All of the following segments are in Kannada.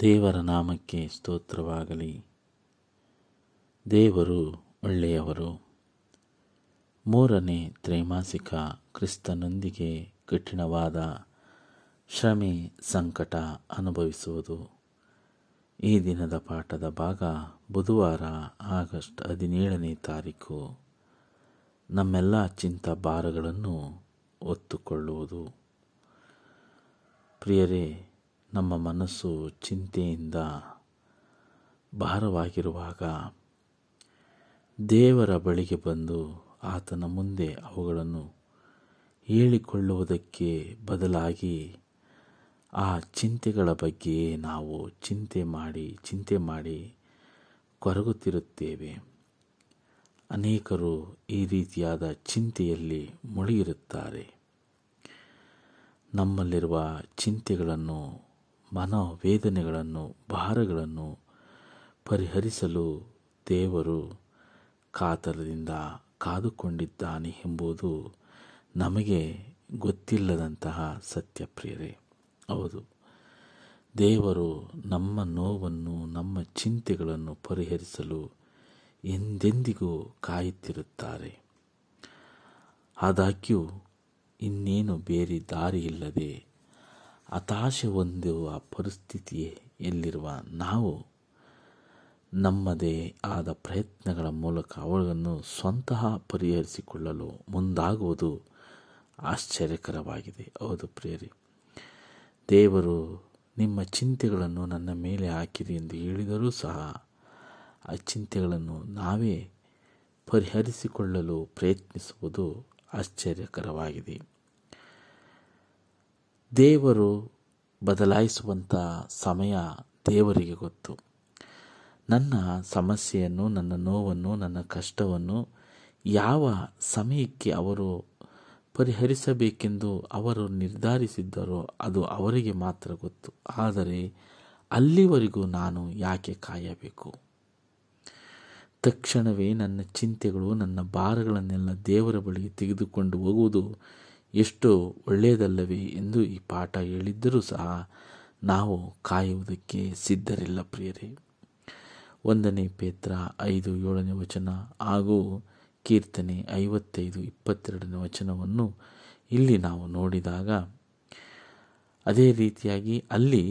ದೇವರ ನಾಮಕ್ಕೆ ಸ್ತೋತ್ರವಾಗಲಿ. ದೇವರು ಒಳ್ಳೆಯವರು. ಮೂರನೇ ತ್ರೈಮಾಸಿಕ ಕ್ರಿಸ್ತನೊಂದಿಗೆ ಕಠಿಣವಾದ ಶ್ರಮೆ ಸಂಕಟ ಅನುಭವಿಸುವುದು. ಈ ದಿನದ ಪಾಠದ ಭಾಗ ಬುಧವಾರ ಆಗಸ್ಟ್ ಹದಿನೇಳನೇ ತಾರೀಕು. ನಮ್ಮೆಲ್ಲ ಚಿಂತ ಭಾರಗಳನ್ನು ಒತ್ತುಕೊಳ್ಳುವುದು. ಪ್ರಿಯರೇ ನಮ್ಮ ಮನಸ್ಸು ಚಿಂತೆಯಿಂದ ಭಾರವಾಗಿರುವಾಗ ದೇವರ ಬಳಿಗೆ ಬಂದು ಆತನ ಮುಂದೆ ಅವುಗಳನ್ನು ಹೇಳಿಕೊಳ್ಳುವುದಕ್ಕೆ ಬದಲಾಗಿ ಆ ಚಿಂತೆಗಳ ಬಗ್ಗೆ ನಾವು ಚಿಂತೆ ಮಾಡಿ ಚಿಂತೆ ಮಾಡಿ ಕೊರಗುತ್ತಿರುತ್ತೇವೆ. ಅನೇಕರು ಈ ರೀತಿಯಾದ ಚಿಂತೆಯಲ್ಲಿ ಮುಳುಗಿರುತ್ತಾರೆ. ನಮ್ಮಲ್ಲಿರುವ ಚಿಂತೆಗಳನ್ನು ಮನೋವೇದನೆಗಳನ್ನು, ಭಾರಗಳನ್ನು ಪರಿಹರಿಸಲು ದೇವರು ಕಾತರದಿಂದ ಕಾದುಕೊಂಡಿದ್ದಾನೆ ಎಂಬುದು ನಮಗೆ ಗೊತ್ತಿಲ್ಲದಂತಹ ಸತ್ಯಪ್ರಿಯರೇ. ಹೌದು. ದೇವರು ನಮ್ಮ ನೋವನ್ನು, ನಮ್ಮ ಚಿಂತೆಗಳನ್ನು ಪರಿಹರಿಸಲು ಎಂದೆಂದಿಗೂ ಕಾಯುತ್ತಿರುತ್ತಾರೆ. ಆದಾಗ್ಯೂ ಇನ್ನೇನು ಬೇರೆ ದಾರಿ ಇಲ್ಲದೆ ಹತಾಶೆ ಹೊಂದುವ ಪರಿಸ್ಥಿತಿಯಲ್ಲಿರುವ ನಾವು ನಮ್ಮದೇ ಆದ ಪ್ರಯತ್ನಗಳ ಮೂಲಕ ಅವುಗಳನ್ನು ಸ್ವಂತಹ ಪರಿಹರಿಸಿಕೊಳ್ಳಲು ಮುಂದಾಗುವುದು ಆಶ್ಚರ್ಯಕರವಾಗಿದೆ. ಹೌದು ಪ್ರಿಯರಿ, ದೇವರು ನಿಮ್ಮ ಚಿಂತೆಗಳನ್ನು ನನ್ನ ಮೇಲೆ ಹಾಕಿರಿ ಎಂದು ಹೇಳಿದರೂ ಸಹ ಆ ಚಿಂತೆಗಳನ್ನು ನಾವೇ ಪರಿಹರಿಸಿಕೊಳ್ಳಲು ಪ್ರಯತ್ನಿಸುವುದು ಆಶ್ಚರ್ಯಕರವಾಗಿದೆ. ದೇವರು ಬದಲಾಯಿಸುವಂಥ ಸಮಯ ದೇವರಿಗೆ ಗೊತ್ತು. ನನ್ನ ಸಮಸ್ಯೆಯನ್ನು, ನನ್ನ ನೋವನ್ನು, ನನ್ನ ಕಷ್ಟವನ್ನು ಯಾವ ಸಮಯಕ್ಕೆ ಅವರು ಪರಿಹರಿಸಬೇಕೆಂದು ಅವರು ನಿರ್ಧರಿಸಿದ್ದರೋ ಅದು ಅವರಿಗೆ ಮಾತ್ರ ಗೊತ್ತು. ಆದರೆ ಅಲ್ಲಿವರೆಗೂ ನಾನು ಯಾಕೆ ಕಾಯಬೇಕು? ತಕ್ಷಣವೇ ನನ್ನ ಚಿಂತೆಗಳು, ನನ್ನ ಭಾರಗಳನ್ನೆಲ್ಲ ದೇವರ ಬಳಿಗೆ ತೆಗೆದುಕೊಂಡು ಹೋಗುವುದು ಎಷ್ಟು ಒಳ್ಳೆಯದಲ್ಲವೇ ಎಂದು ಈ ಪಾಠ ಹೇಳಿದ್ದರೂ ಸಹ ನಾವು ಕಾಯುವುದಕ್ಕೆ ಸಿದ್ಧರಿಲ್ಲ ಪ್ರಿಯರೇ. ಒಂದನೇ ಪೇತ್ರ ಐದು ಏಳನೇ ವಚನ ಹಾಗೂ ಕೀರ್ತನೆ ಐವತ್ತೈದು ಇಪ್ಪತ್ತೆರಡನೇ ವಚನವನ್ನು ಇಲ್ಲಿ ನಾವು ನೋಡಿದಾಗ, ಅದೇ ರೀತಿಯಾಗಿ ಅಲ್ಲಿ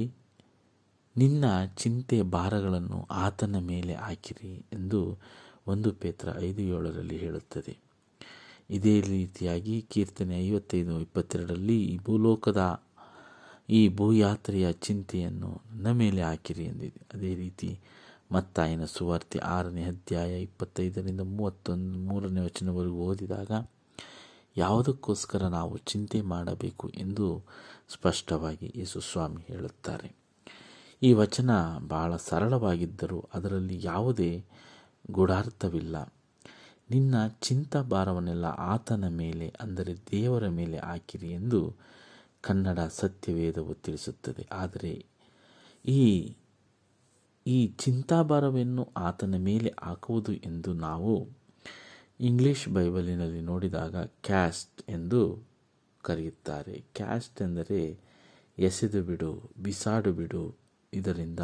ನಿನ್ನ ಚಿಂತೆ ಭಾರಗಳನ್ನು ಆತನ ಮೇಲೆ ಹಾಕಿರಿ ಎಂದು ಒಂದು ಪೇತ್ರ ಐದು ಏಳರಲ್ಲಿ ಹೇಳುತ್ತದೆ. ಇದೇ ರೀತಿಯಾಗಿ ಕೀರ್ತನೆ ಐವತ್ತೈದು ಇಪ್ಪತ್ತೆರಡರಲ್ಲಿ ಈ ಭೂಲೋಕದ ಈ ಭೂಯಾತ್ರೆಯ ಚಿಂತೆಯನ್ನು ನನ್ನ ಮೇಲೆ ಹಾಕಿರಿ ಎಂದಿದೆ. ಅದೇ ರೀತಿ ಮತ್ತಾಯನ ಸುವಾರ್ತೆ ಆರನೇ ಅಧ್ಯಾಯ ಇಪ್ಪತ್ತೈದರಿಂದ ಮೂವತ್ತೊಂದು ಮೂರನೇ ವಚನವರೆಗೂ ಓದಿದಾಗ, ಯಾವುದಕ್ಕೋಸ್ಕರ ನಾವು ಚಿಂತೆ ಮಾಡಬೇಕು ಎಂದು ಸ್ಪಷ್ಟವಾಗಿ ಯೇಸು ಸ್ವಾಮಿ ಹೇಳುತ್ತಾರೆ. ಈ ವಚನ ಬಹಳ ಸರಳವಾಗಿದ್ದರೂ ಅದರಲ್ಲಿ ಯಾವುದೇ ಗೂಢಾರ್ಥವಿಲ್ಲ. ನಿನ್ನ ಚಿಂತಾಭಾರವನ್ನೆಲ್ಲ ಆತನ ಮೇಲೆ, ಅಂದರೆ ದೇವರ ಮೇಲೆ ಹಾಕಿರಿ ಎಂದು ಕನ್ನಡ ಸತ್ಯವೇದವು ತಿಳಿಸುತ್ತದೆ. ಆದರೆ ಈ ಈ ಚಿಂತಾಭಾರವನ್ನು ಆತನ ಮೇಲೆ ಹಾಕುವುದು ಎಂದು ನಾವು ಇಂಗ್ಲಿಷ್ ಬೈಬಲಿನಲ್ಲಿ ನೋಡಿದಾಗ ಕ್ಯಾಸ್ಟ್ ಎಂದು ಕರೆಯುತ್ತಾರೆ. ಕ್ಯಾಸ್ಟ್ ಎಂದರೆ ಎಸೆದು ಬಿಡು, ಬಿಸಾಡು ಬಿಡು, ಇದರಿಂದ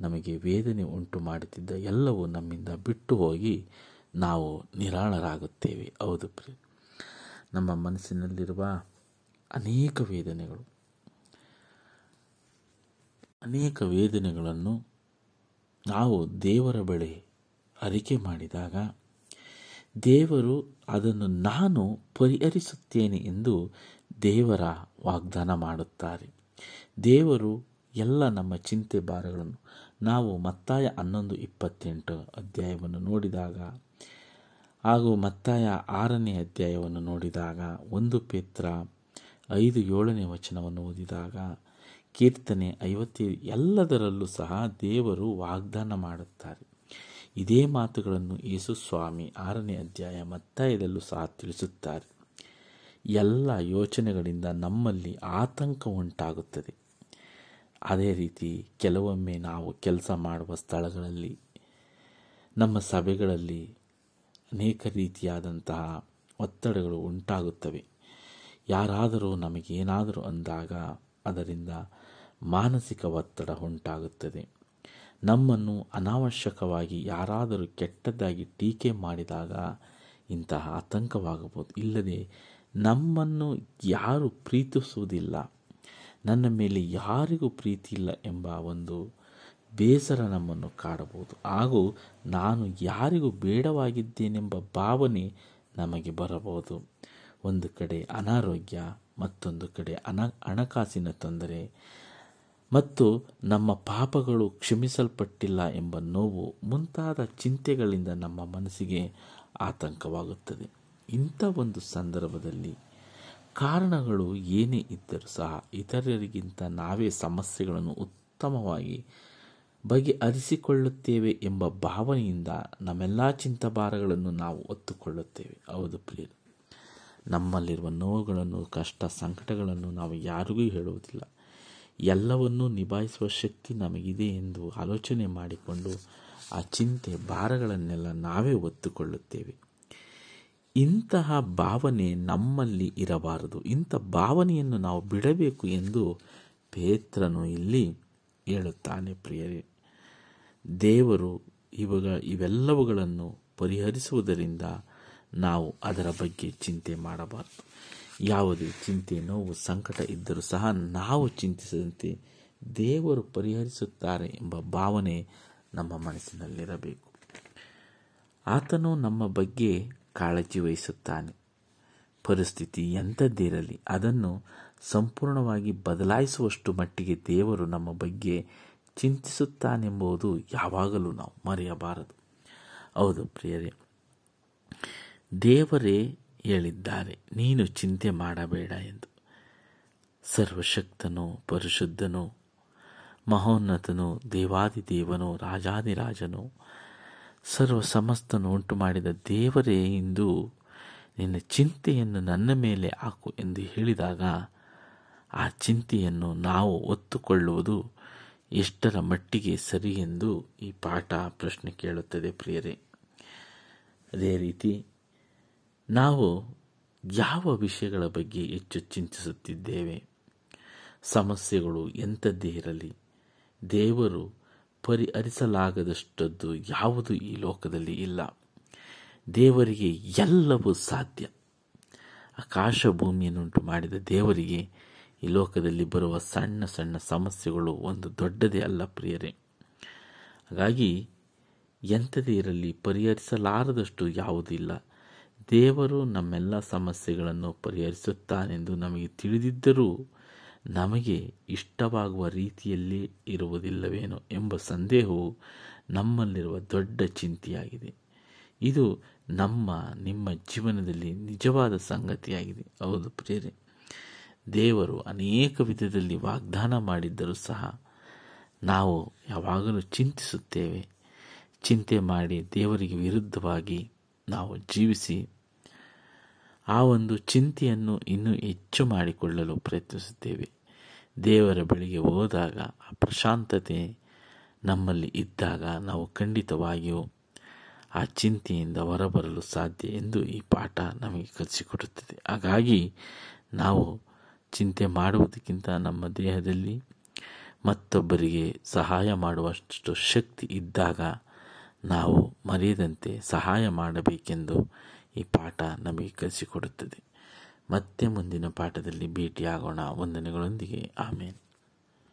ನಮಗೆ ವೇದನೆ ಉಂಟು ಮಾಡುತ್ತಿದ್ದ ಎಲ್ಲವೂ ನಮ್ಮಿಂದ ಬಿಟ್ಟು ಹೋಗಿ ನಾವು ನಿರಾಳರಾಗುತ್ತೇವೆ. ಹೌದು ಪ್ರಿಯ ನಮ್ಮ ಮನಸ್ಸಿನಲ್ಲಿರುವ ಅನೇಕ ವೇದನೆಗಳು, ಅನೇಕ ವೇದನೆಗಳನ್ನು ನಾವು ದೇವರ ಬಳಿ ಅರಿಕೆ ಮಾಡಿದಾಗ ದೇವರು ಅದನ್ನು ನಾನು ಪರಿಹರಿಸುತ್ತೇನೆ ಎಂದು ದೇವರ ವಾಗ್ದಾನ ಮಾಡುತ್ತಾರೆ. ದೇವರು ಎಲ್ಲ ನಮ್ಮ ಚಿಂತೆ ಭಾರಗಳನ್ನು ನಾವು ಮತ್ತಾಯ ಹನ್ನೊಂದು ಇಪ್ಪತ್ತೆಂಟು ಅಧ್ಯಾಯವನ್ನು ನೋಡಿದಾಗ ಹಾಗೂ ಮತ್ತಾಯ ಆರನೇ ಅಧ್ಯಾಯವನ್ನು ನೋಡಿದಾಗ ಒಂದು ಪೇತ್ರ ಐದು ಏಳನೇ ವಚನವನ್ನು ಓದಿದಾಗ ಕೀರ್ತನೆ ಐವತ್ತೈದು ಎಲ್ಲದರಲ್ಲೂ ಸಹ ದೇವರು ವಾಗ್ದಾನ ಮಾಡುತ್ತಾರೆ. ಇದೇ ಮಾತುಗಳನ್ನು ಯೇಸು ಸ್ವಾಮಿ ಆರನೇ ಅಧ್ಯಾಯ ಮತ್ತಾಯದಲ್ಲೂ ಸಹ ತಿಳಿಸುತ್ತಾರೆ. ಎಲ್ಲ ಯೋಚನೆಗಳಿಂದ ನಮ್ಮಲ್ಲಿ ಆತಂಕ ಉಂಟಾಗುತ್ತದೆ. ಅದೇ ರೀತಿ ಕೆಲವೊಮ್ಮೆ ನಾವು ಕೆಲಸ ಮಾಡುವ ಸ್ಥಳಗಳಲ್ಲಿ, ನಮ್ಮ ಸಭೆಗಳಲ್ಲಿ ಅನೇಕ ರೀತಿಯಾದಂತಹ ಒತ್ತಡಗಳು ಉಂಟಾಗುತ್ತವೆ. ಯಾರಾದರೂ ನಮಗೇನಾದರೂ ಅಂದಾಗ ಅದರಿಂದ ಮಾನಸಿಕ ಒತ್ತಡ ಉಂಟಾಗುತ್ತದೆ. ನಮ್ಮನ್ನು ಅನಾವಶ್ಯಕವಾಗಿ ಯಾರಾದರೂ ಕೆಟ್ಟದ್ದಾಗಿ ಟೀಕೆ ಮಾಡಿದಾಗ ಇಂತಹ ಆತಂಕವಾಗಬಹುದು. ಇಲ್ಲದೆ ನಮ್ಮನ್ನು ಯಾರು ಪ್ರೀತಿಸುವುದಿಲ್ಲ. ನನ್ನ ಮೇಲೆ ಯಾರಿಗೂ ಪ್ರೀತಿ ಇಲ್ಲ ಎಂಬ ಒಂದು ಬೇಸರ ನಮ್ಮನ್ನು ಕಾಡಬಹುದು. ಹಾಗೂ ನಾನು ಯಾರಿಗೂ ಬೇಡವಾಗಿದ್ದೇನೆಂಬ ಭಾವನೆ ನಮಗೆ ಬರಬಹುದು. ಒಂದು ಕಡೆ ಅನಾರೋಗ್ಯ, ಮತ್ತೊಂದು ಕಡೆ ಅನ, ಹಣಕಾಸಿನ ತೊಂದರೆ. ಮತ್ತು ನಮ್ಮ ಪಾಪಗಳು ಕ್ಷಮಿಸಲ್ಪಟ್ಟಿಲ್ಲ ಎಂಬ ನೋವು ಮುಂತಾದ ಚಿಂತೆಗಳಿಂದ ನಮ್ಮ ಮನಸ್ಸಿಗೆ ಆತಂಕವಾಗುತ್ತದೆ. ಇಂಥ ಒಂದು ಸಂದರ್ಭದಲ್ಲಿ ಕಾರಣಗಳು ಏನೇ ಇದ್ದರೂ ಸಹ ಇತರರಿಗಿಂತ ನಾವೇ ಸಮಸ್ಯೆಗಳನ್ನು ಉತ್ತಮವಾಗಿ ಬಗೆಹರಿಸಿಕೊಳ್ಳುತ್ತೇವೆ ಎಂಬ ಭಾವನೆಯಿಂದ ನಮ್ಮೆಲ್ಲ ಚಿಂತಭಾರಗಳನ್ನು ನಾವು ಒತ್ತುಕೊಳ್ಳುತ್ತೇವೆ. ಹೌದು ಪ್ರಿಯರು. ನಮ್ಮಲ್ಲಿರುವ ನೋವುಗಳನ್ನು, ಕಷ್ಟ, ಸಂಕಟಗಳನ್ನು ನಾವು ಯಾರಿಗೂ ಹೇಳುವುದಿಲ್ಲ. ಎಲ್ಲವನ್ನೂ ನಿಭಾಯಿಸುವ ಶಕ್ತಿ ನಮಗಿದೆ ಎಂದು ಆಲೋಚನೆ ಮಾಡಿಕೊಂಡು ಆ ಚಿಂತೆ ಭಾರಗಳನ್ನೆಲ್ಲ ನಾವೇ ಒತ್ತುಕೊಳ್ಳುತ್ತೇವೆ. ಇಂತಹ ಭಾವನೆ ನಮ್ಮಲ್ಲಿ ಇರಬಾರದು. ಇಂಥ ಭಾವನೆಯನ್ನು ನಾವು ಬಿಡಬೇಕು ಎಂದು ಪೇತ್ರನು ಇಲ್ಲಿ ಹೇಳುತ್ತಾನೆ ಪ್ರಿಯರೇ. ದೇವರು ಇವಾಗ ಇವೆಲ್ಲವುಗಳನ್ನು ಪರಿಹರಿಸುವುದರಿಂದ ನಾವು ಅದರ ಬಗ್ಗೆ ಚಿಂತೆ ಮಾಡಬಾರದು. ಯಾವುದೇ ಚಿಂತೆ, ನೋವು, ಸಂಕಟ ಇದ್ದರೂ ಸಹ ನಾವು ಚಿಂತಿಸದಂತೆ ದೇವರು ಪರಿಹರಿಸುತ್ತಾರೆ ಎಂಬ ಭಾವನೆ ನಮ್ಮ ಮನಸ್ಸಿನಲ್ಲಿರಬೇಕು. ಆತನು ನಮ್ಮ ಬಗ್ಗೆ ಕಾಳಜಿ ವಹಿಸುತ್ತಾನೆ. ಪರಿಸ್ಥಿತಿ ಎಂಥದ್ದಿರಲಿ, ಅದನ್ನು ಸಂಪೂರ್ಣವಾಗಿ ಬದಲಾಯಿಸುವಷ್ಟು ಮಟ್ಟಿಗೆ ದೇವರು ನಮ್ಮ ಬಗ್ಗೆ ಚಿಂತಿಸುತ್ತಾನೆಂಬುದು ಯಾವಾಗಲೂ ನಾವು ಮರೆಯಬಾರದು. ಹೌದು ಪ್ರಿಯರೇ, ದೇವರೇ ಹೇಳಿದ್ದಾರೆ, ನೀನು ಚಿಂತೆ ಮಾಡಬೇಡ ಎಂದು. ಸರ್ವಶಕ್ತನು ಪರಿಶುದ್ಧನು ಮಹೋನ್ನತನು ದೇವಾದಿದೇವನು ರಾಜಾದಿರಾಜನು ಸರ್ವ ಸಮಸ್ತನು ಉಂಟು ಮಾಡಿದ ದೇವರೇ ಇಂದು ನಿನ್ನ ಚಿಂತೆಯನ್ನು ನನ್ನ ಮೇಲೆ ಹಾಕು ಎಂದು ಹೇಳಿದಾಗ ಆ ಚಿಂತೆಯನ್ನು ನಾವು ಒತ್ತುಕೊಳ್ಳುವುದು ಎಷ್ಟರ ಮಟ್ಟಿಗೆ ಸರಿ ಎಂದು ಈ ಪಾಠ ಪ್ರಶ್ನೆ ಕೇಳುತ್ತದೆ ಪ್ರಿಯರೇ. ಅದೇ ರೀತಿ ನಾವು ಯಾವ ವಿಷಯಗಳ ಬಗ್ಗೆ ಹೆಚ್ಚು ಚಿಂತಿಸುತ್ತಿದ್ದೇವೆ? ಸಮಸ್ಯೆಗಳು ಎಂಥದ್ದೇ ಇರಲಿ, ದೇವರು ಪರಿಹರಿಸಲಾಗದಷ್ಟದ್ದು ಯಾವುದು ಈ ಲೋಕದಲ್ಲಿ ಇಲ್ಲ. ದೇವರಿಗೆ ಎಲ್ಲವೂ ಸಾಧ್ಯ. ಆಕಾಶ ಭೂಮಿಯನ್ನುಂಟು ಮಾಡಿದ ದೇವರಿಗೆ ಈ ಲೋಕದಲ್ಲಿ ಬರುವ ಸಣ್ಣ ಸಣ್ಣ ಸಮಸ್ಯೆಗಳು ಒಂದು ದೊಡ್ಡದೇ ಅಲ್ಲ ಪ್ರಿಯರೇ. ಹಾಗಾಗಿ ಎಂಥದೇ ಇರಲಿ ಪರಿಹರಿಸಲಾರದಷ್ಟು ಯಾವುದಿಲ್ಲ. ದೇವರು ನಮ್ಮೆಲ್ಲ ಸಮಸ್ಯೆಗಳನ್ನು ಪರಿಹರಿಸುತ್ತಾನೆಂದು ನಮಗೆ ತಿಳಿದಿದ್ದರೂ ನಮಗೆ ಇಷ್ಟವಾಗುವ ರೀತಿಯಲ್ಲಿ ಇರುವುದಿಲ್ಲವೇನೋ ಎಂಬ ಸಂದೇಹವು ನಮ್ಮಲ್ಲಿರುವ ದೊಡ್ಡ ಚಿಂತೆಯಾಗಿದೆ. ಇದು ನಮ್ಮ, ನಿಮ್ಮ ಜೀವನದಲ್ಲಿ ನಿಜವಾದ ಸಂಗತಿಯಾಗಿದೆ. ಹೌದು ಪ್ರೇರೆ ದೇವರು ಅನೇಕ ವಿಧದಲ್ಲಿ ವಾಗ್ದಾನ ಮಾಡಿದ್ದರೂ ಸಹ ನಾವು ಯಾವಾಗಲೂ ಚಿಂತಿಸುತ್ತೇವೆ. ಚಿಂತೆ ಮಾಡಿ ದೇವರಿಗೆ ವಿರುದ್ಧವಾಗಿ ನಾವು ಜೀವಿಸಿ ಆ ಒಂದು ಚಿಂತೆಯನ್ನು ಇನ್ನೂ ಹೆಚ್ಚು ಮಾಡಿಕೊಳ್ಳಲು ಪ್ರಯತ್ನಿಸುತ್ತೇವೆ. ದೇವರ ಬಳಿಗೆ ಹೋದಾಗ ಆ ಪ್ರಶಾಂತತೆ ನಮ್ಮಲ್ಲಿ ಇದ್ದಾಗ ನಾವು ಖಂಡಿತವಾಗಿಯೂ ಆ ಚಿಂತೆಯಿಂದ ಹೊರಬರಲು ಸಾಧ್ಯ ಎಂದು ಈ ಪಾಠ ನಮಗೆ ಕಲಿಸಿಕೊಡುತ್ತದೆ. ಹಾಗಾಗಿ ನಾವು ಚಿಂತೆ ಮಾಡುವುದಕ್ಕಿಂತ ನಮ್ಮ ದೇಹದಲ್ಲಿ ಮತ್ತೊಬ್ಬರಿಗೆ ಸಹಾಯ ಮಾಡುವಷ್ಟು ಶಕ್ತಿ ಇದ್ದಾಗ ನಾವು ಮರೆಯದಂತೆ ಸಹಾಯ ಮಾಡಬೇಕೆಂದು ಈ ಪಾಠ ನಮಗೆ ಕಲಿಸಿಕೊಡುತ್ತದೆ. ಮತ್ತೆ ಮುಂದಿನ ಪಾಠದಲ್ಲಿ ಭೇಟಿಯಾಗೋಣ. ವಂದನೆಗಳೊಂದಿಗೆ. ಆಮೇಲೆ